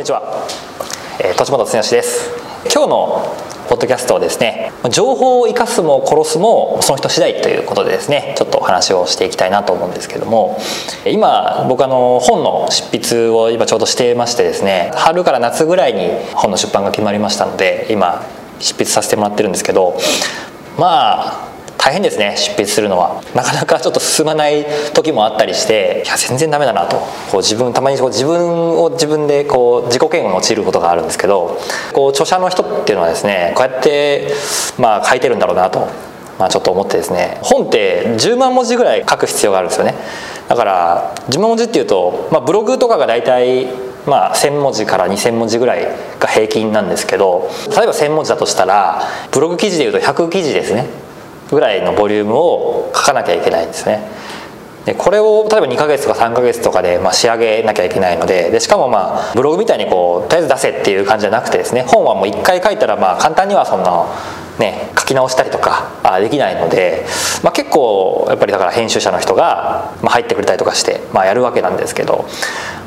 んにちは、えー、栃本剛です。今日のポッドキャストはですね情報を生かすも殺すもその人次第ということでですねちょっとお話をしていきたいなと思うんですけども今僕あの本の執筆を今ちょうどしてましてですね春から夏ぐらいに本の出版が決まりましたので今執筆させてもらってるんですけどまあ大変ですね執筆するのは。なかなかちょっと進まない時もあったりしていや全然ダメだなと。こう自分たまにこう自分を自分でこう自己嫌悪に陥ることがあるんですけどこう著者の人っていうのはですねこうやってまあ書いてるんだろうなと、まあ、ちょっと思ってですね。本って10万文字ぐらい書く必要があるんですよね。だから10万文字っていうと、まあ、ブログとかが大体まあ、1,000文字から2,000文字ぐらいが平均なんですけど例えば1,000文字だとしたらブログ記事でいうと100記事ですね。ぐらいのボリュームを書かなきゃいけないんですね。でこれを例えば2ヶ月とか3ヶ月とかで、ま、仕上げなきゃいけないのででしかもまあブログみたいにこうとりあえず出せっていう感じじゃなくてですね本はもう1回書いたらまあ簡単にはそんなね、書き直したりとかあできないので、まあ、結構やっぱりだから編集者の人が、入ってくれたりとかして、まあ、やるわけなんですけど、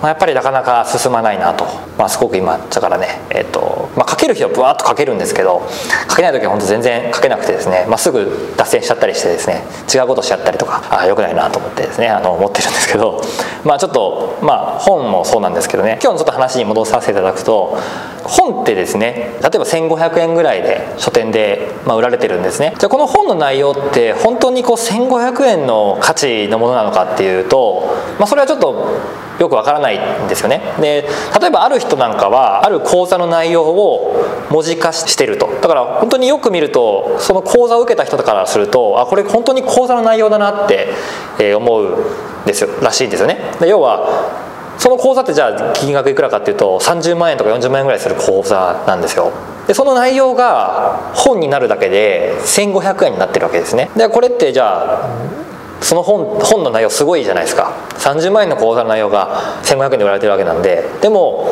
まあ、やっぱりなかなか進まないなと、まあ、すごく今だからね、えーとまあ、書ける日はブワーッと書けるんですけど書けない時は本当全然書けなくてですね、まあ、すぐ脱線しちゃったりしてですね違うことしちゃったりとかあよくないなと思ってですねあの思ってるんですけど、まあ、ちょっと、まあ、本もそうなんですけどね今日のちょっと話に戻させていただくと本ってですね例えば1500円ぐらいで書店で、まあ、売られてるんですね。じゃあこの本の内容って本当にこう1500円の価値のものなのかっていうと、まあ、それはちょっとよくわからないんですよね。で例えばある人なんかはある講座の内容を文字化してると。だから本当によく見るとその講座を受けた人からするとあこれ本当に講座の内容だなって思うんですよらしいんですよね。要はその口座ってじゃあ金額いくらかっていうと30万円とか40万円ぐらいする口座なんですよ。でその内容が本になるだけで1500円になってるわけですね。でこれってじゃあその本本の内容すごいじゃないですか。30万円の講座の内容が1500円で売られてるわけなんで。でも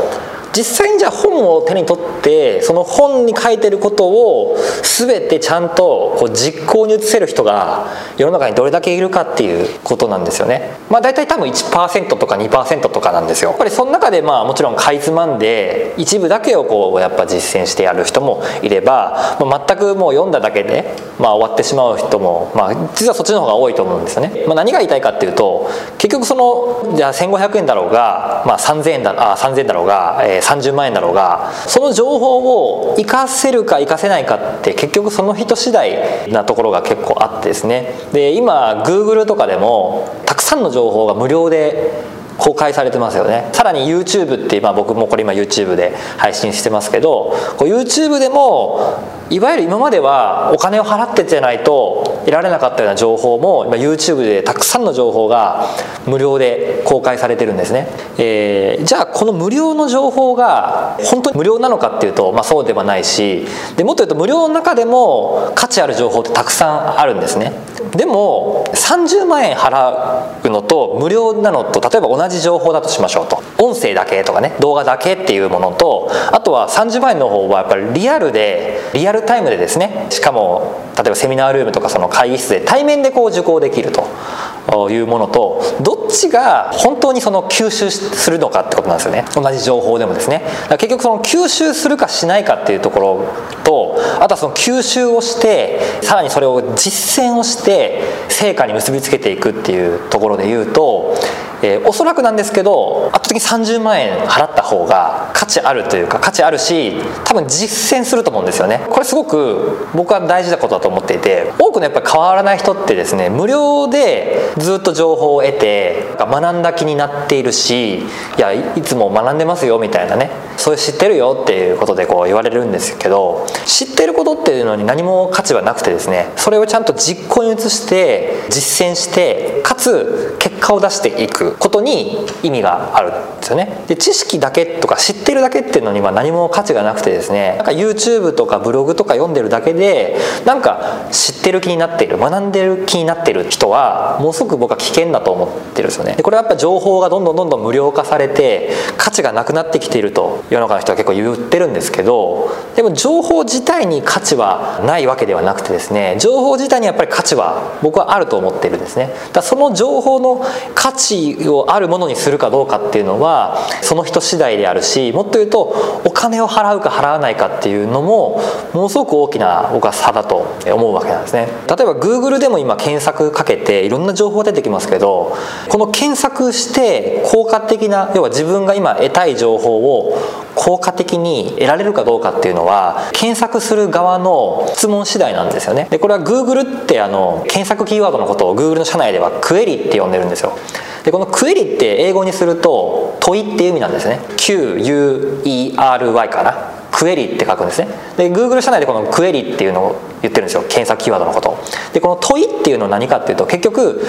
実際にじゃあ本を手に取ってその本に書いてることを全てちゃんとこう実行に移せる人が世の中にどれだけいるかっていうことなんですよね。まあ大体多分1%とか2%とかなんですよ。やっぱりその中でまあもちろんかいつまんで一部だけをこうやっぱ実践してやる人もいれば、まあ、全くもう読んだだけでまあ終わってしまう人もまあ実はそっちの方が多いと思うんですよね。まあ、何が言いたいかっていうと結局そのじゃあ1500円だろうが、まあ、3000円だあ3000円だろうが、えー30万円だろうがその情報を活かせるか活かせないかって結局その人次第なところが結構あってですね。で今 Google とかでもたくさんの情報が無料で公開されてますよね。さらに YouTube って今僕もこれ今 YouTube で配信してますけど YouTube でもいわゆる今まではお金を払ってじゃないと得られなかったような情報も今 YouTube でたくさんの情報が無料で公開されてるんですね、えー、じゃあこの無料の情報が本当に無料なのかっていうと、まあ、そうではないしでもっと言うと無料の中でも価値ある情報ってたくさんあるんですね。でも30万円払うのと無料なのと例えば同じ情報だとしましょうと。音声だけとかね動画だけっていうものとあとは30万円の方はやっぱりリアルでリアルタイムでですね。しかも例えばセミナールームとかその会議室で対面でこう受講できるというものとどっちが本当にその吸収するのかってことなんですよね。同じ情報でもですね。結局その吸収するかしないかっていうところとあとはその吸収をしてさらにそれを実践をして成果に結びつけていくっていうところで言うとえー、おそらくなんですけど圧倒的に30万円払った方が価値あるというか価値あるし多分実践すると思うんですよね。これすごく僕は大事なことだと思っていて多くのやっぱり変わらない人ってですね無料でずっと情報を得て学んだ気になっているしいやいつも学んでますよみたいなねそういう知ってるよっていうことでこう言われるんですけど知ってることっていうのに何も価値はなくてですねそれをちゃんと実行に移して実践してかつ結果を出していくことに意味があるんですよね。で知識だけとか知ってるだけっていうのには何も価値がなくてですねなんか YouTube とかブログとか読んでるだけでなんか知ってる気になっている学んでる気になってる人はものすごく僕は危険だと思ってるんですよね。でこれはやっぱ情報がどんどんどんどん無料化されて価値がなくなってきていると世の中の人は結構言ってるんですけどでも情報自体に価値はないわけではなくてですね情報自体にやっぱり価値は僕はあると思ってるんですね。だその情報の価値をあるものにするかどうかっていうのはその人次第であるしもっと言うとお金を払うか払わないかっていうのもものすごく大きな僕は差だと思うわけなんですね。例えば Google でも今検索かけていろんな情報出てきますけどこの検索して効果的な要は自分が今得たい情報を効果的に得られるかどうかっていうのは検索する側の質問次第なんですよね。でこれは Google ってあの検索キーワードのことを Google の社内ではクエリって呼んでるんですですよ。でこのクエリって英語にすると問いっていう意味なんですね。QUERY かな。クエリって書くんですね。で Google 社内でこのクエリっていうのを言ってるんですよ。検索キーワードのこと。でこの問いっていうのは何かっていうと結局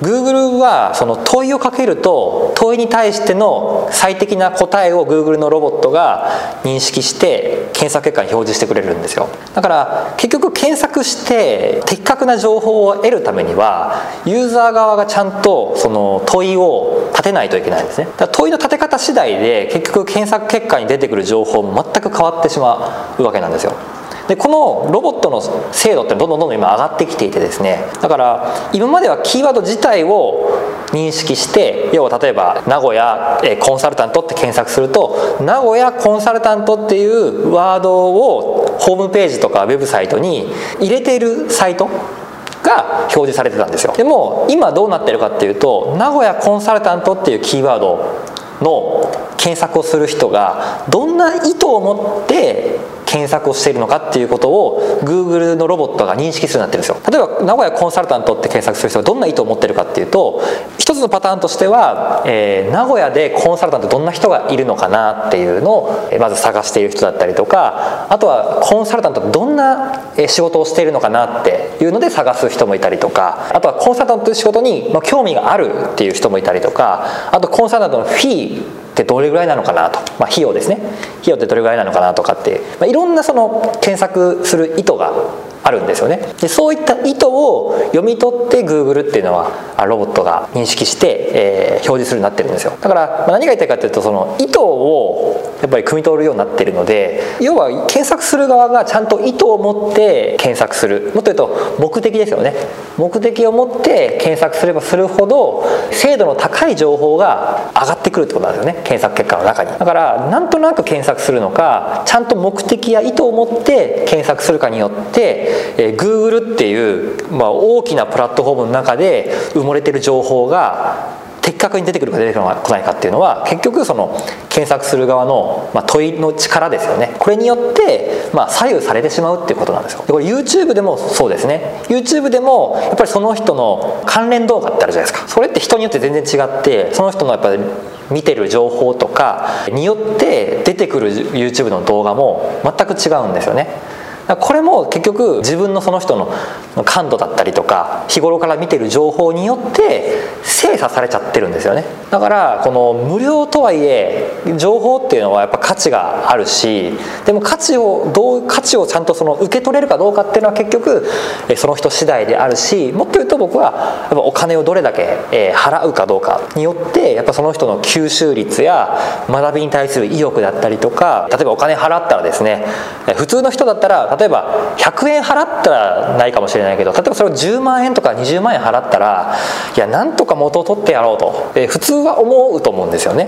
Google はその問いをかけると問いに対しての最適な答えを Google のロボットが認識して検索結果に表示してくれるんですよ。だから結局検索して的確な情報を得るためにはユーザー側がちゃんとその問いを立てないといけないんですね。だから問いの立て方次第で結局検索結果に出てくる情報も全く変わってしまうわけなんですよ。でこのロボットの精度ってどんどんどんどん今上がってきていてですね。だから今まではキーワード自体を認識して要は例えば名古屋コンサルタントって検索すると名古屋コンサルタントっていうワードをホームページとかウェブサイトに入れているサイトが表示されてたんですよ。でも今どうなってるかっていうと名古屋コンサルタントっていうキーワードの検索をする人がどんな意図を持って検索をしているのかっていうことを Google のロボットが認識するようになってるんですよ。例えば名古屋コンサルタントって検索する人がどんな意図を持ってるかっていうと一つのパターンとしては、えー、名古屋でコンサルタントどんな人がいるのかなっていうのをまず探している人だったりとかあとはコンサルタントどんな仕事をしているのかなっていうので探す人もいたりとかあとはコンサルタントという仕事に興味があるっていう人もいたりとかあとコンサルタントのフィーってどれぐらいなのかなと、まあ、費用ですね。費用ってどれぐらいなのかなとかって、まあ、いろんなその検索する意図があるんですよね。でそういった意図を読み取って Google っていうのはロボットが認識して、えー、表示するようになってるんですよ。だから、ま、何が言いたいかっていうとその意図をやっぱり汲み取るようになってるので要は検索する側がちゃんと意図を持って検索する。もっと言うと目的ですよね。目的を持って検索すればするほど精度の高い情報が上がってくるってことなんですよね。検索結果の中に。だからなんとなく検索するのかちゃんと目的や意図を持って検索するかによってえー、Google っていう、まあ、大きなプラットフォームの中で埋もれてる情報が的確に出てくるか出てこないかっていうのは結局その検索する側の、まあ、問いの力ですよね。これによって、まあ、左右されてしまうっていうことなんですよ。でこれ YouTube でもそうですね。YouTube でもやっぱりその人の関連動画ってあるじゃないですか。それって人によって全然違ってその人のやっぱり見てる情報とかによって出てくる YouTube の動画も全く違うんですよね。これも結局自分のその人の感度だったりとか日頃から見てる情報によって精査されちゃってるんですよね。だからこの無料とはいえ情報っていうのはやっぱ価値があるしでも価値をどう価値をちゃんとその受け取れるかどうかっていうのは結局その人次第であるしもっと言うと僕はやっぱお金をどれだけ払うかどうかによってやっぱその人の吸収率や学びに対する意欲だったりとか例えばお金払ったらですね普通の人だったら例えば100円払ったらないかもしれないけど例えばそれを10万円とか20万円払ったらいやなんとか元を取ってやろうと、え普通は思うと思うんですよね。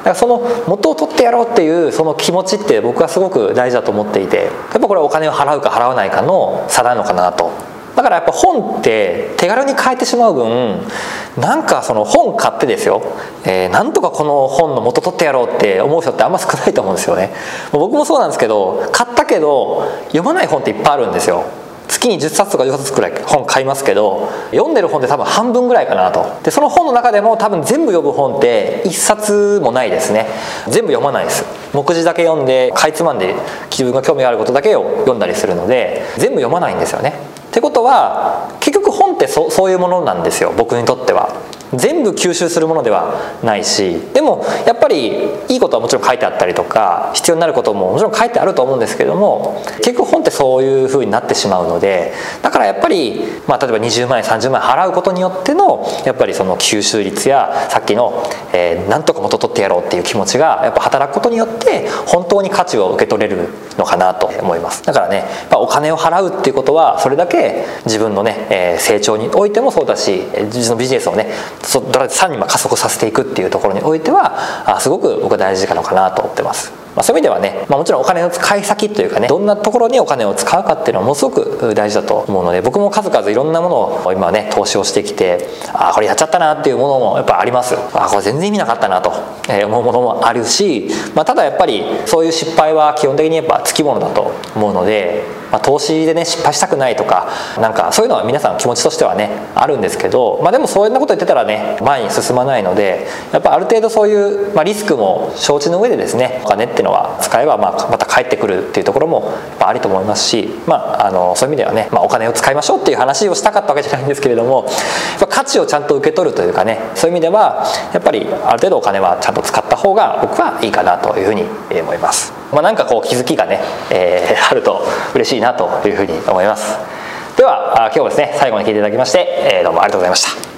だからその元を取ってやろうっていうその気持ちって僕はすごく大事だと思っていてやっぱこれはお金を払うか払わないかの差なのかなとだからやっぱ本って手軽に買えてしまう分なんかその本買ってですよ、えー、なんとかこの本の元取ってやろうって思う人ってあんま少ないと思うんですよね。僕もそうなんですけど買ったけど読まない本っていっぱいあるんですよ。月に10冊とか10冊くらい本買いますけど読んでる本って多分半分ぐらいかなと。でその本の中でも多分全部読む本って1冊もないですね。全部読まないです。目次だけ読んでかいつまんで自分が興味があることだけを読んだりするので全部読まないんですよね。ってことは結局本ってそそういうものなんですよ僕にとっては。全部吸収するものではないしでもやっぱりいいことはもちろん書いてあったりとか必要になることももちろん書いてあると思うんですけども結局本ってそういうふうになってしまうのでだからやっぱり、まあ、例えば20万円30万円払うことによってのやっぱりその吸収率やさっきの、えー、なんとか元取ってやろうっていう気持ちがやっぱ働くことによって本当に価値を受け取れるのかなと思います。だからね、お金を払うっていうことはそれだけ自分のね、え、成長においてもそうだし自分のビジネスをねさらに加速させていくっていうところにおいてはすごく僕は大事なのかなと思ってます。まあ、そういう意味ではね、まあ、もちろんお金の使い先というかねどんなところにお金を使うかっていうのはものすごく大事だと思うので僕も数々いろんなものを今ね投資をしてきてああこれやっちゃったなっていうものもやっぱあります。あこれ全然意味なかったなと思うものもあるし、まあ、ただやっぱりそういう失敗は基本的にやっぱつきものだと思うのでまあ、投資でね失敗したくないとかなんかそういうのは皆さん気持ちとしてはねあるんですけど、まあ、でもそういうなこと言ってたらね前に進まないのでやっぱある程度そういう、まあ、リスクも承知の上でですねお金っていうのは使えばまあまた返ってくるっていうところもありと思いますし、まあ、あのそういう意味ではね、まあ、お金を使いましょうっていう話をしたかったわけじゃないんですけれども価値をちゃんと受け取るというかねそういう意味ではやっぱりある程度お金はちゃんと使った方が僕はいいかなというふうに思います。まあ、なんかこう気づきがね、えー、あると嬉しいなというふうに思います。では今日もですね最後に聞いていただきまして、えー、どうもありがとうございました。